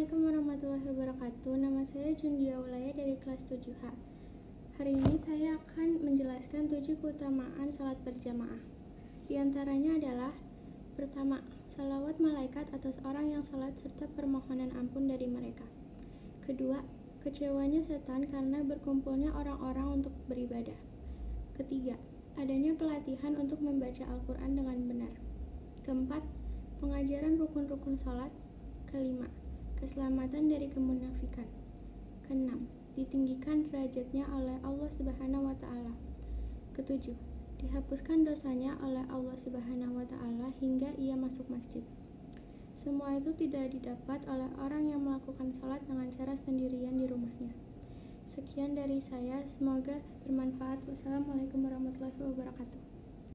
Assalamualaikum warahmatullahi wabarakatuh. Nama saya Jundia Ulaya dari kelas 7H. Hari ini saya akan menjelaskan tujuh keutamaan salat berjamaah. Di antaranya adalah pertama, salawat malaikat atas orang yang salat serta permohonan ampun dari mereka. Kedua, kecewanya setan karena berkumpulnya orang-orang untuk beribadah. Ketiga, adanya pelatihan untuk membaca Al-Quran dengan benar. Keempat, pengajaran rukun-rukun salat. Kelima, keselamatan dari kemunafikan. Keenam, ditinggikan derajatnya oleh Allah Subhanahu wa taala. Ketujuh, dihapuskan dosanya oleh Allah Subhanahu wa taala hingga ia masuk masjid. Semua itu tidak didapat oleh orang yang melakukan sholat dengan cara sendirian di rumahnya. Sekian dari saya, semoga bermanfaat. Wassalamualaikum warahmatullahi wabarakatuh.